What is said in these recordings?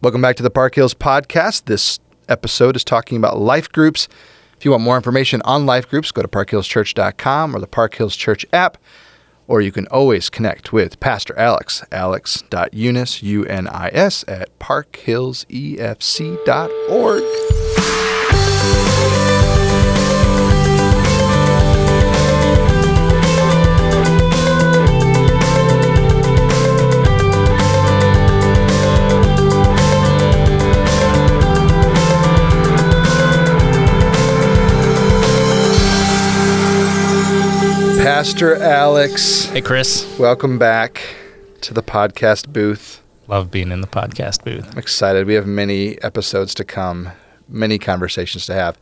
Welcome back to the Park Hills Podcast. This episode is talking about life groups. If you want more information on life groups, go to parkhillschurch.com or the Park Hills Church app, or you can always connect with Pastor Alex, alex.unis, U-N-I-S, at parkhillsefc.org. Pastor Alex, Hey, Chris. welcome back to the podcast booth. Love being in the podcast booth. I'm excited. We have many episodes to come, many conversations to have.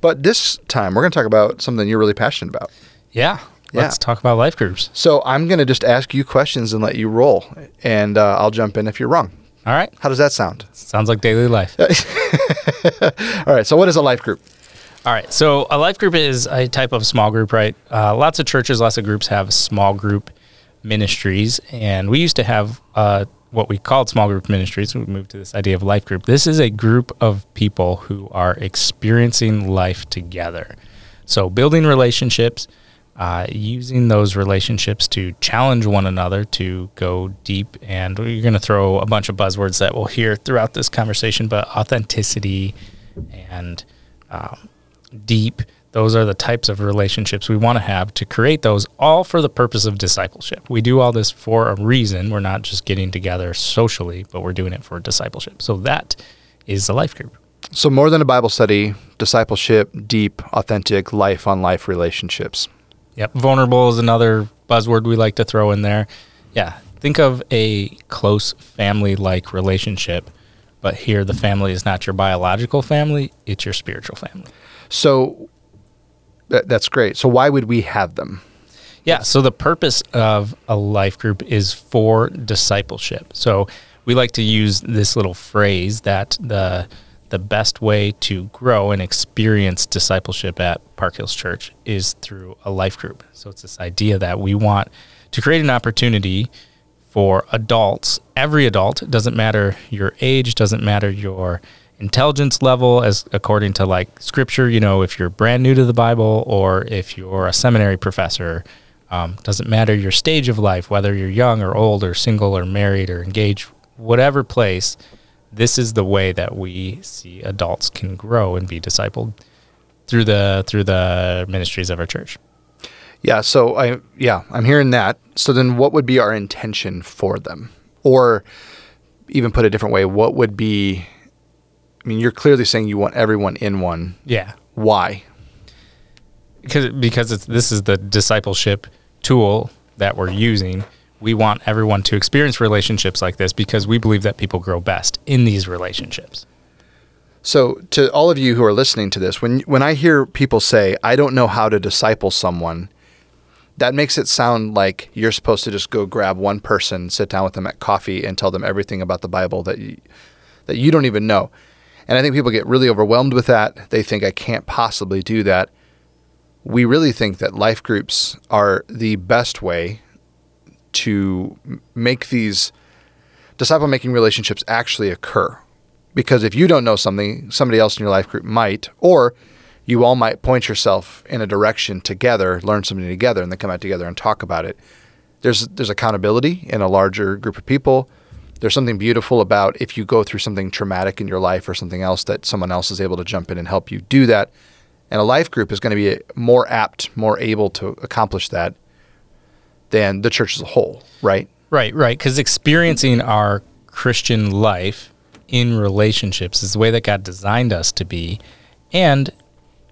But this time, we're going to talk about something you're really passionate about. Yeah. Yeah. Let's talk about life groups. So I'm going to just ask you questions and let you roll, and uh, I'll jump in if you're wrong. All right. How does that sound? Sounds like daily life. All right. So, what is a life group? All right. So, a life group is a type of small group, right? Uh, lots of churches, lots of groups have small group ministries. And we used to have uh, what we called small group ministries. We moved to this idea of life group. This is a group of people who are experiencing life together. So, building relationships, uh, using those relationships to challenge one another to go deep. And we're going to throw a bunch of buzzwords that we'll hear throughout this conversation, but authenticity and um, deep. Those are the types of relationships we want to have to create those, all for the purpose of discipleship. We do all this for a reason. We're not just getting together socially, but we're doing it for discipleship. So that is the life group. So, more than a Bible study, discipleship, deep, authentic, life on life relationships. Yep. Vulnerable is another buzzword we like to throw in there. Yeah. Think of a close family like relationship, but here the family is not your biological family, it's your spiritual family. So, that, that's great. So, why would we have them? Yeah. So the purpose of a life group is for discipleship. So we like to use this little phrase that the the best way to grow and experience discipleship at Park Hills Church is through a life group. So it's this idea that we want to create an opportunity for adults, every adult, doesn't matter your age, doesn't matter your intelligence level as according to like scripture, you know, if you're brand new to the Bible or if you're a seminary professor, um, doesn't matter your stage of life, whether you're young or old or single or married or engaged, whatever place, this is the way that we see adults can grow and be discipled through the through the ministries of our church. Yeah, so I yeah, I'm hearing that. So then what would be our intention for them? Or even put a different way, what would be I mean, you're clearly saying you want everyone in one. Yeah. Why? because because it's this is the discipleship tool that we're using. We want everyone to experience relationships like this because we believe that people grow best in these relationships. So to all of you who are listening to this, when when I hear people say, "I don't know how to disciple someone," that makes it sound like you're supposed to just go grab one person, sit down with them at coffee and tell them everything about the Bible that you, that you don't even know. And I think people get really overwhelmed with that. They think I can't possibly do that. We really think that life groups are the best way to make these disciple making relationships actually occur. Because if you don't know something, somebody else in your life group might, or you all might point yourself in a direction together, learn something together, and then come out together and talk about it. There's there's accountability in a larger group of people. There's something beautiful about if you go through something traumatic in your life or something else that someone else is able to jump in and help you do that. And a life group is going to be more apt, more able to accomplish that than the church as a whole, right? Right, right. Because experiencing our Christian life in relationships is the way that God designed us to be, and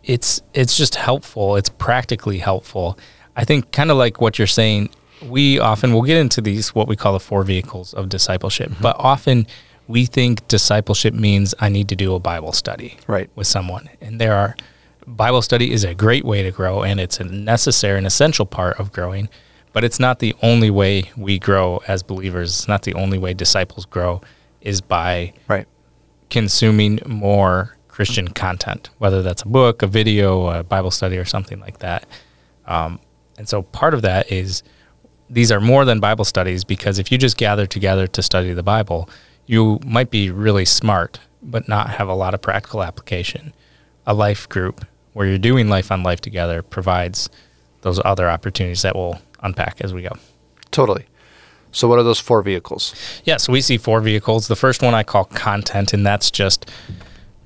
it's it's just helpful. It's practically helpful. I think kind of like what you're saying. We often will get into these what we call the four vehicles of discipleship, but often we think discipleship means I need to do a Bible study Right. with someone, and there are Bible study is a great way to grow, and it's a necessary and essential part of growing. But it's not the only way we grow as believers. It's not the only way disciples grow is by Right. consuming more Christian content, whether that's a book, a video, a Bible study, or something like that. Um, and so part of that is these are more than Bible studies because if you just gather together to study the Bible, you might be really smart, but not have a lot of practical application. A life group where you're doing life on life together provides those other opportunities that we'll unpack as we go. Totally. So, what are those four vehicles? Yeah, so we see four vehicles. The first one I call content, and that's just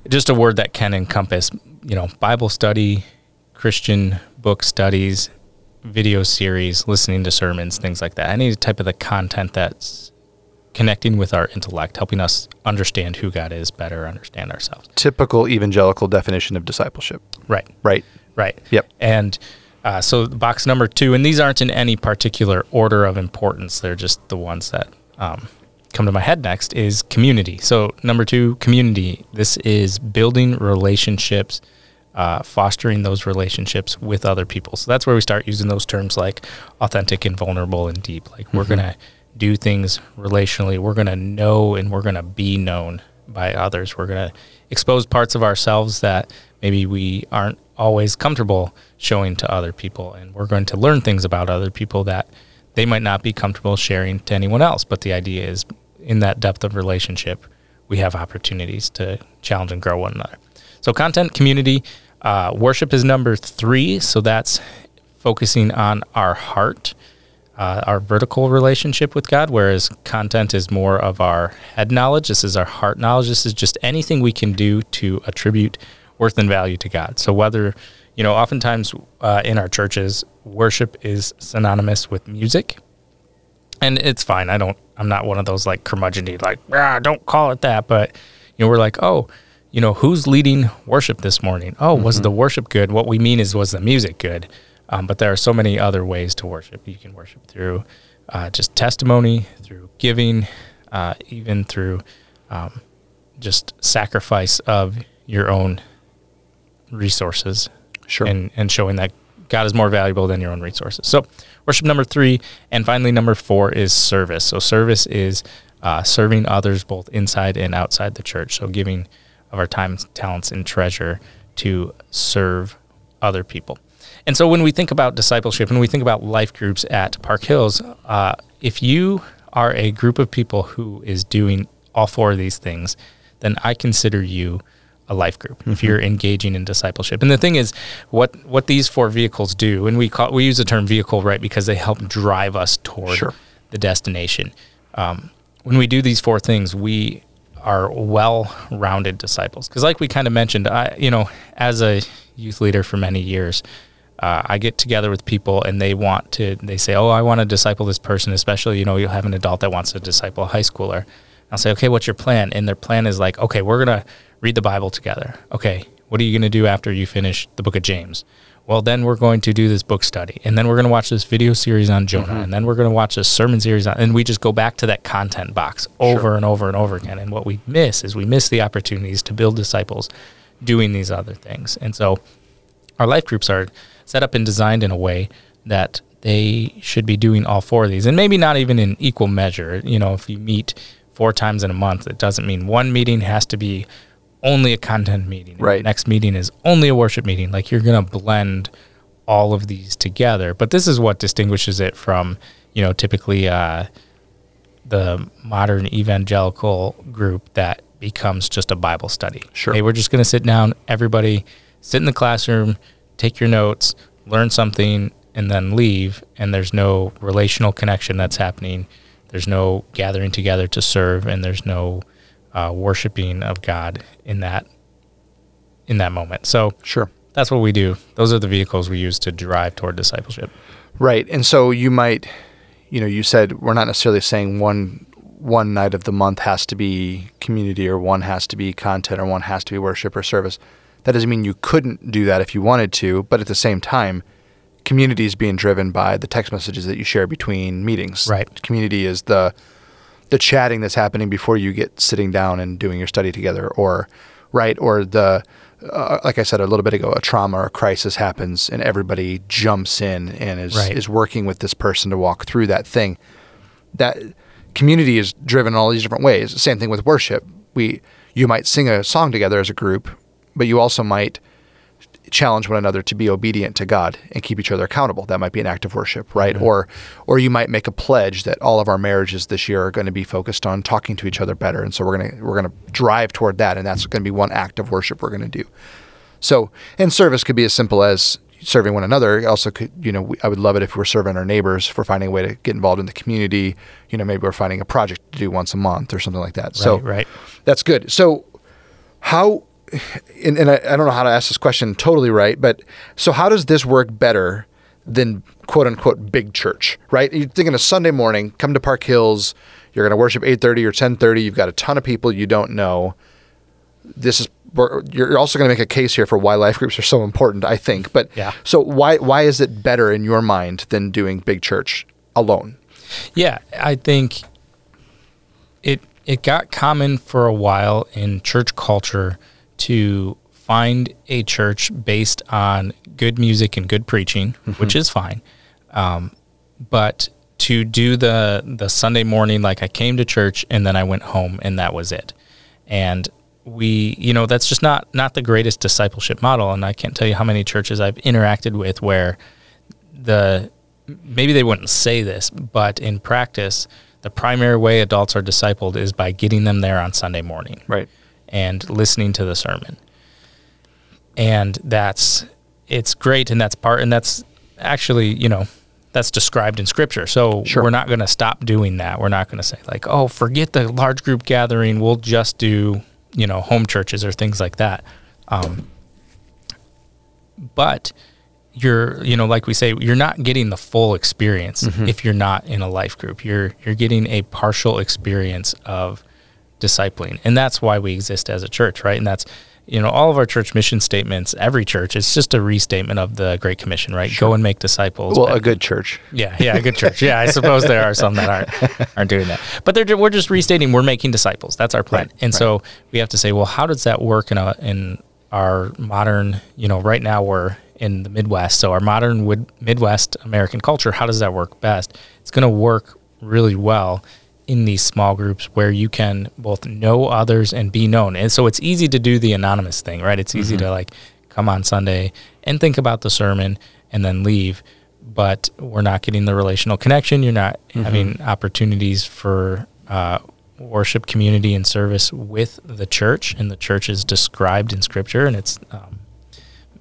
just a word that can encompass, you know, Bible study, Christian book studies, video series, listening to sermons, things like that. Any type of the content that's connecting with our intellect, helping us understand who God is better, understand ourselves. Typical evangelical definition of discipleship. Right. Right. Right. Yep. And uh, so box number two, and these aren't in any particular order of importance. They're just the ones that um, come to my head next is community. So number two, community. This is building relationships, uh, fostering those relationships with other people. So that's where we start using those terms like authentic and vulnerable and deep. Like we're gonna do things relationally. We're gonna know and we're gonna be known by others. We're gonna expose parts of ourselves that maybe we aren't always comfortable showing to other people. And we're going to learn things about other people that they might not be comfortable sharing to anyone else. But the idea is in that depth of relationship, we have opportunities to challenge and grow one another. So, content, community, uh, worship is number three. So, that's focusing on our heart. Uh, our vertical relationship with God, whereas content is more of our head knowledge. This is our heart knowledge. This is just anything we can do to attribute worth and value to God. So whether you know, oftentimes uh, in our churches, worship is synonymous with music, and it's fine. I don't. I'm not one of those like curmudgeon like ah, don't call it that. But you know, we're like, oh, you know, who's leading worship this morning? Oh, mm-hmm. was the worship good? What we mean is, was the music good? Um, but there are so many other ways to worship. You can worship through uh, just testimony, through giving, uh, even through um, just sacrifice of your own resources. Sure. And, and showing that God is more valuable than your own resources. So, worship number three. And finally, number four is service. So, service is uh, serving others both inside and outside the church. So, giving of our time, talents, and treasure to serve other people. And so when we think about discipleship and we think about life groups at Park Hills, uh, if you are a group of people who is doing all four of these things, then I consider you a life group mm-hmm. if you're engaging in discipleship. And the thing is, what what these four vehicles do, and we call we use the term vehicle right because they help drive us toward sure. the destination. Um, when we do these four things, we are well-rounded disciples. Because, like we kind of mentioned, I you know, as a youth leader for many years, uh, I get together with people and they want to, they say, Oh, I want to disciple this person, especially, you know, you'll have an adult that wants to disciple a high schooler. I'll say, Okay, what's your plan? And their plan is like, Okay, we're going to read the Bible together. Okay, what are you going to do after you finish the book of James? Well, then we're going to do this book study. And then we're going to watch this video series on Jonah. Mm-hmm. And then we're going to watch this sermon series on, and we just go back to that content box over sure. and over and over again. And what we miss is we miss the opportunities to build disciples doing these other things. And so our life groups are set up and designed in a way that they should be doing all four of these and maybe not even in equal measure you know if you meet four times in a month it doesn't mean one meeting has to be only a content meeting. Right. next meeting is only a worship meeting. Like you're going to blend all of these together. But this is what distinguishes it from you know typically uh, the modern evangelical group that becomes just a bible study. Sure. Hey we're just going to sit down everybody sit in the classroom take your notes, learn something, and then leave, and there's no relational connection that's happening. There's no gathering together to serve, and there's no uh, worshiping of God in that in that moment. So sure, that's what we do. Those are the vehicles we use to drive toward discipleship. Right, and so you might, you know, you said we're not necessarily saying one one night of the month has to be community or one has to be content or one has to be worship or service. That doesn't mean you couldn't do that if you wanted to, but at the same time, community is being driven by the text messages that you share between meetings. Right. Community is the the chatting that's happening before you get sitting down and doing your study together, or right, or the uh, like I said a little bit ago, a trauma or a crisis happens and everybody jumps in and is right. is working with this person to walk through that thing. That community is driven in all these different ways. Same thing with worship. We you might sing a song together as a group but you also might challenge one another to be obedient to God and keep each other accountable. That might be an act of worship, right? Or or you might make a pledge that all of our marriages this year are going to be focused on talking to each other better, and so we're gonna we're gonna drive toward that, and that's going to be one act of worship we're going to do. So, and service could be as simple as serving one another. It also, could you know, we, I would love it if we're serving our neighbors, we're finding a way to get involved in the community. You know, maybe we're finding a project to do once a month or something like that. so, Right, right. that's good. So, how, and, and I, I don't know how to ask this question totally right, but so how does this work better than quote unquote big church, right? You're thinking a Sunday morning, come to Park Hills, you're going to worship 8:30 or 10:30. You've got a ton of people you don't know. This is you're also going to make a case here for why life groups are so important, I think. But Yeah. so why why is it better in your mind than doing big church alone? Yeah, I think it it got common for a while in church culture to find a church based on good music and good preaching, which is fine. Um, but to do the the Sunday morning, like I came to church and then I went home and that was it. And we, you know, that's just not not the greatest discipleship model. And I can't tell you how many churches I've interacted with where the maybe they wouldn't say this, but in practice, the primary way adults are discipled is by getting them there on Sunday morning Right. And listening to the sermon. And that's it's great and that's part and that's actually, you know, that's described in scripture. So Sure. we're not going to stop doing that. We're not going to say like, "Oh, forget the large group gathering. We'll just do, you know, home churches or things like that." Um, but you're you know like we say you're not getting the full experience if you're not in a life group you're you're getting a partial experience of discipling and that's why we exist as a church right and that's you know all of our church mission statements every church it's just a restatement of the great commission right go and make disciples Well, a good church. yeah, yeah, a good church. Yeah, I suppose there are some that aren't aren't doing that, but they're we're just restating we're making disciples. That's our plan, Right, and so we have to say, well, how does that work in a in our modern? You know, right now we're in the Midwest, so our modern wood, Midwest American culture. How does that work best? It's going to work really well in these small groups where you can both know others and be known. And so it's easy to do the anonymous thing, right? It's easy to like come on Sunday and think about the sermon and then leave, but we're not getting the relational connection. You're not having opportunities for uh, worship, community, and service with the church, and the church is described in Scripture, and it's um,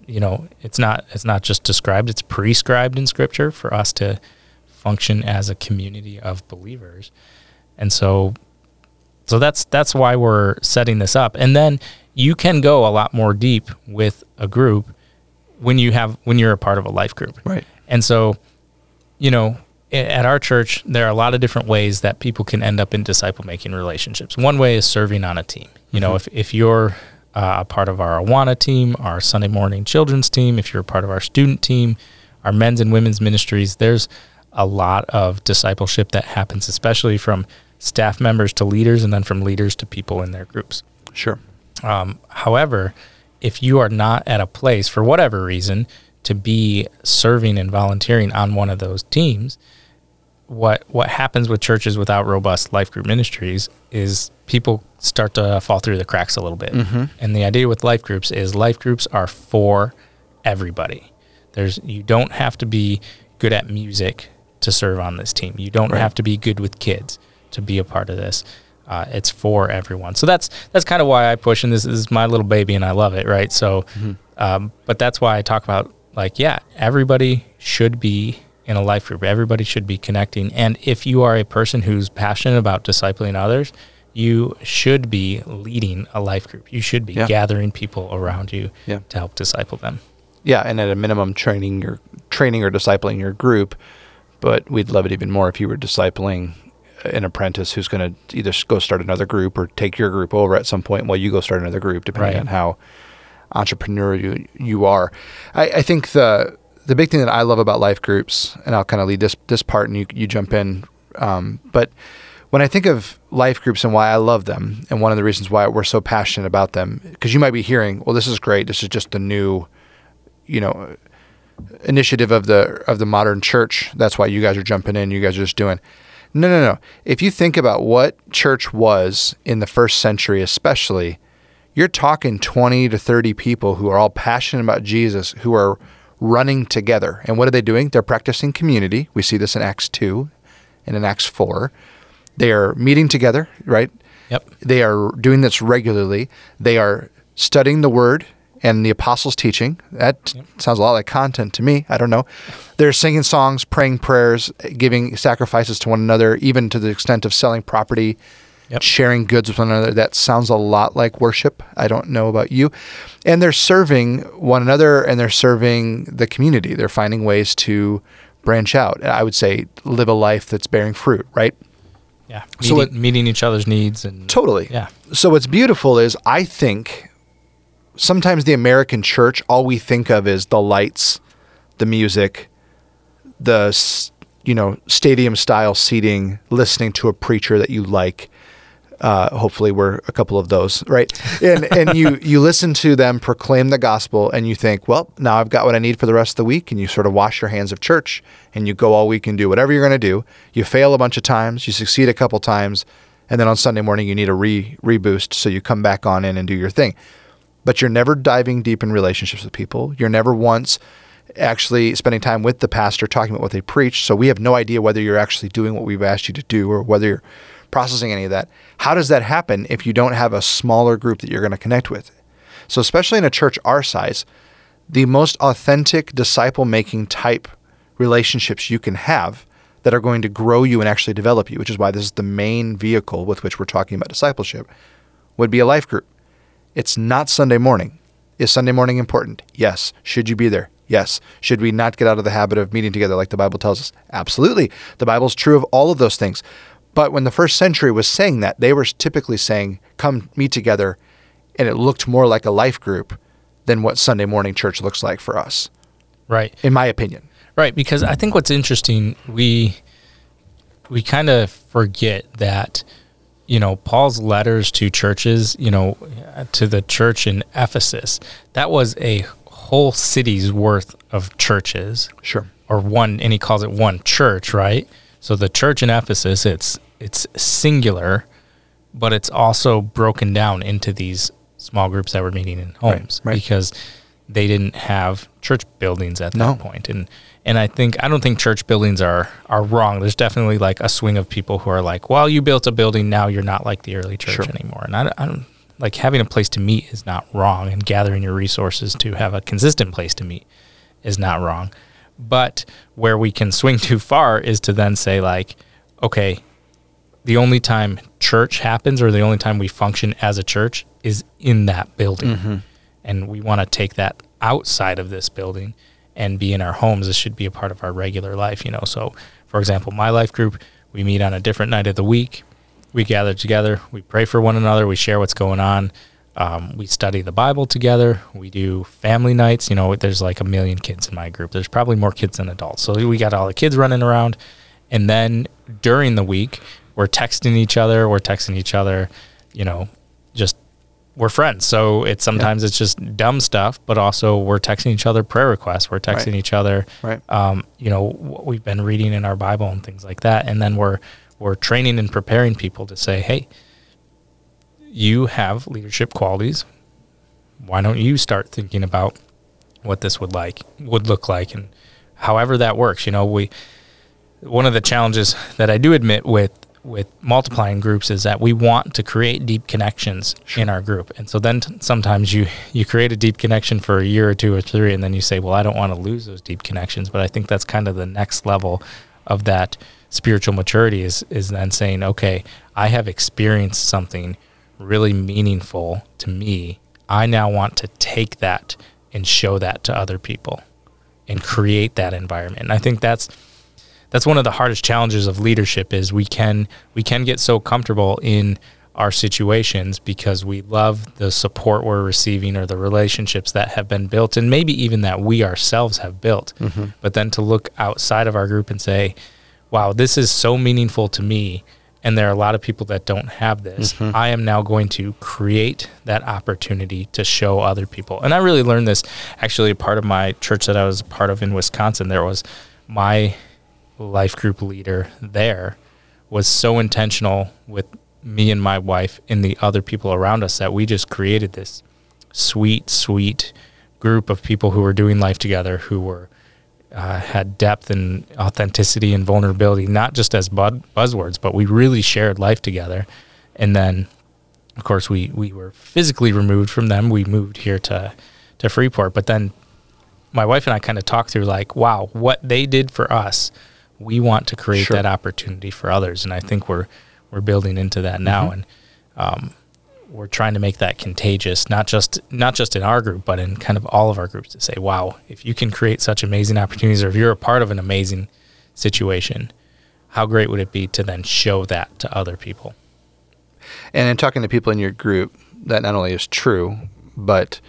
you know it's not it's not just described; it's prescribed in Scripture for us to function as a community of believers, and so so that's that's why we're setting this up. And then you can go a lot more deep with a group when you have when you're a part of a life group. Right. And so, you know, at our church, there are a lot of different ways that people can end up in disciple making relationships. One way is serving on a team. You know, if, if you're uh, a part of our Awana team, our Sunday morning children's team, if you're a part of our student team, our men's and women's ministries, there's a lot of discipleship that happens, especially from staff members to leaders and then from leaders to people in their groups. Sure. Um, however, if you are not at a place for whatever reason to be serving and volunteering on one of those teams, what what happens with churches without robust life group ministries is people start to fall through the cracks a little bit. And the idea with life groups is life groups are for everybody. There's you don't have to be good at music to serve on this team. You don't Right. have to be good with kids to be a part of this. Uh, it's for everyone. So that's that's kind of why I push, and this is my little baby, and I love it, right? So, um, but that's why I talk about like, yeah, everybody should be in a life group. Everybody should be connecting, and if you are a person who's passionate about discipling others, you should be leading a life group. You should be Yeah. gathering people around you Yeah. to help disciple them. Yeah, and at a minimum, training your training or discipling your group. But we'd love it even more if you were discipling an apprentice who's going to either go start another group or take your group over at some point while you go start another group, depending Right. on how entrepreneurial you, you are. I, I think the the big thing that I love about life groups, and I'll kind of lead this this part, and you you jump in. Um, but when I think of life groups and why I love them, and one of the reasons why we're so passionate about them, because you might be hearing, well, this is great. This is just the new, you know, initiative of the of the modern church. That's why you guys are jumping in. You guys are just doing. No, no, no. If you think about what church was in the first century, especially, you're talking 20 to 30 people who are all passionate about Jesus, who are running together. And what are they doing? They're practicing community. We see this in Acts 2 and in Acts 4. They are meeting together, right? Yep. They are doing this regularly. They are studying the word and the apostles' teaching. That yep. sounds a lot like content to me. I don't know. They're singing songs, praying prayers, giving sacrifices to one another, even to the extent of selling property, yep. sharing goods with one another. That sounds a lot like worship. I don't know about you. And they're serving one another and they're serving the community. They're finding ways to branch out. I would say live a life that's bearing fruit, right? Yeah. Meeting, so it, meeting each other's needs and totally. Yeah. So what's beautiful is I think sometimes the American church, all we think of is the lights, the music, the you know stadium style seating, listening to a preacher that you like. Uh, hopefully, we're a couple of those, right? And and you you listen to them proclaim the gospel, and you think, well, now I've got what I need for the rest of the week, and you sort of wash your hands of church, and you go all week and do whatever you're going to do. You fail a bunch of times, you succeed a couple times, and then on Sunday morning you need a re reboost, so you come back on in and do your thing but you're never diving deep in relationships with people. You're never once actually spending time with the pastor talking about what they preach. So we have no idea whether you're actually doing what we've asked you to do or whether you're processing any of that. How does that happen if you don't have a smaller group that you're going to connect with? So, especially in a church our size, the most authentic disciple making type relationships you can have that are going to grow you and actually develop you, which is why this is the main vehicle with which we're talking about discipleship, would be a life group. It's not Sunday morning. Is Sunday morning important? Yes. Should you be there? Yes. Should we not get out of the habit of meeting together like the Bible tells us? Absolutely. The Bible's true of all of those things. But when the first century was saying that, they were typically saying, come meet together, and it looked more like a life group than what Sunday morning church looks like for us. Right. In my opinion. Right, because I think what's interesting, we we kind of forget that you know, Paul's letters to churches, you know, to the church in Ephesus, that was a whole city's worth of churches. Sure. Or one, and he calls it one church, right? So the church in Ephesus, it's it's singular, but it's also broken down into these small groups that were meeting in homes right, right. because they didn't have church buildings at that no. point. And and I think I don't think church buildings are are wrong. There's definitely like a swing of people who are like, well, you built a building, now you're not like the early church sure. anymore. And I, I don't like having a place to meet is not wrong, and gathering your resources to have a consistent place to meet is not wrong. But where we can swing too far is to then say like, okay, the only time church happens or the only time we function as a church is in that building. Mm-hmm. And we want to take that outside of this building and be in our homes. This should be a part of our regular life, you know. So, for example, my life group, we meet on a different night of the week. We gather together, we pray for one another, we share what's going on. Um, we study the Bible together. We do family nights. You know, there's like a million kids in my group. There's probably more kids than adults. So we got all the kids running around. And then during the week, we're texting each other. We're texting each other, you know, we're friends. So it's sometimes yeah. it's just dumb stuff, but also we're texting each other prayer requests. We're texting right. each other, right. um, you know, what we've been reading in our Bible and things like that. And then we're we're training and preparing people to say, hey, you have leadership qualities. Why don't you start thinking about what this would like would look like and however that works? You know, we one of the challenges that I do admit with with multiplying groups is that we want to create deep connections sure. in our group. And so then t- sometimes you you create a deep connection for a year or two or three and then you say, "Well, I don't want to lose those deep connections." But I think that's kind of the next level of that spiritual maturity is is then saying, "Okay, I have experienced something really meaningful to me. I now want to take that and show that to other people and create that environment." And I think that's that's one of the hardest challenges of leadership is we can we can get so comfortable in our situations because we love the support we're receiving or the relationships that have been built and maybe even that we ourselves have built mm-hmm. but then to look outside of our group and say wow this is so meaningful to me and there are a lot of people that don't have this mm-hmm. i am now going to create that opportunity to show other people and i really learned this actually a part of my church that i was part of in wisconsin there was my life group leader there was so intentional with me and my wife and the other people around us that we just created this sweet, sweet group of people who were doing life together, who were uh, had depth and authenticity and vulnerability, not just as buzzwords, but we really shared life together. And then, of course, we we were physically removed from them. We moved here to to Freeport, but then my wife and I kind of talked through like, wow, what they did for us, we want to create Sure. that opportunity for others, and I think we're we're building into that now, Mm-hmm. and um, we're trying to make that contagious, not just not just in our group, but in kind of all of our groups to say, wow, if you can create such amazing opportunities, or if you're a part of an amazing situation, how great would it be to then show that to other people? And in talking to people in your group, that not only is true, but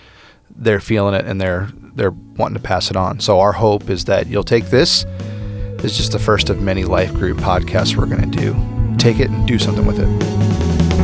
they're feeling it and they're they're wanting to pass it on. So our hope is that you'll take this. This is just the first of many life group podcasts we're going to do. Take it and do something with it.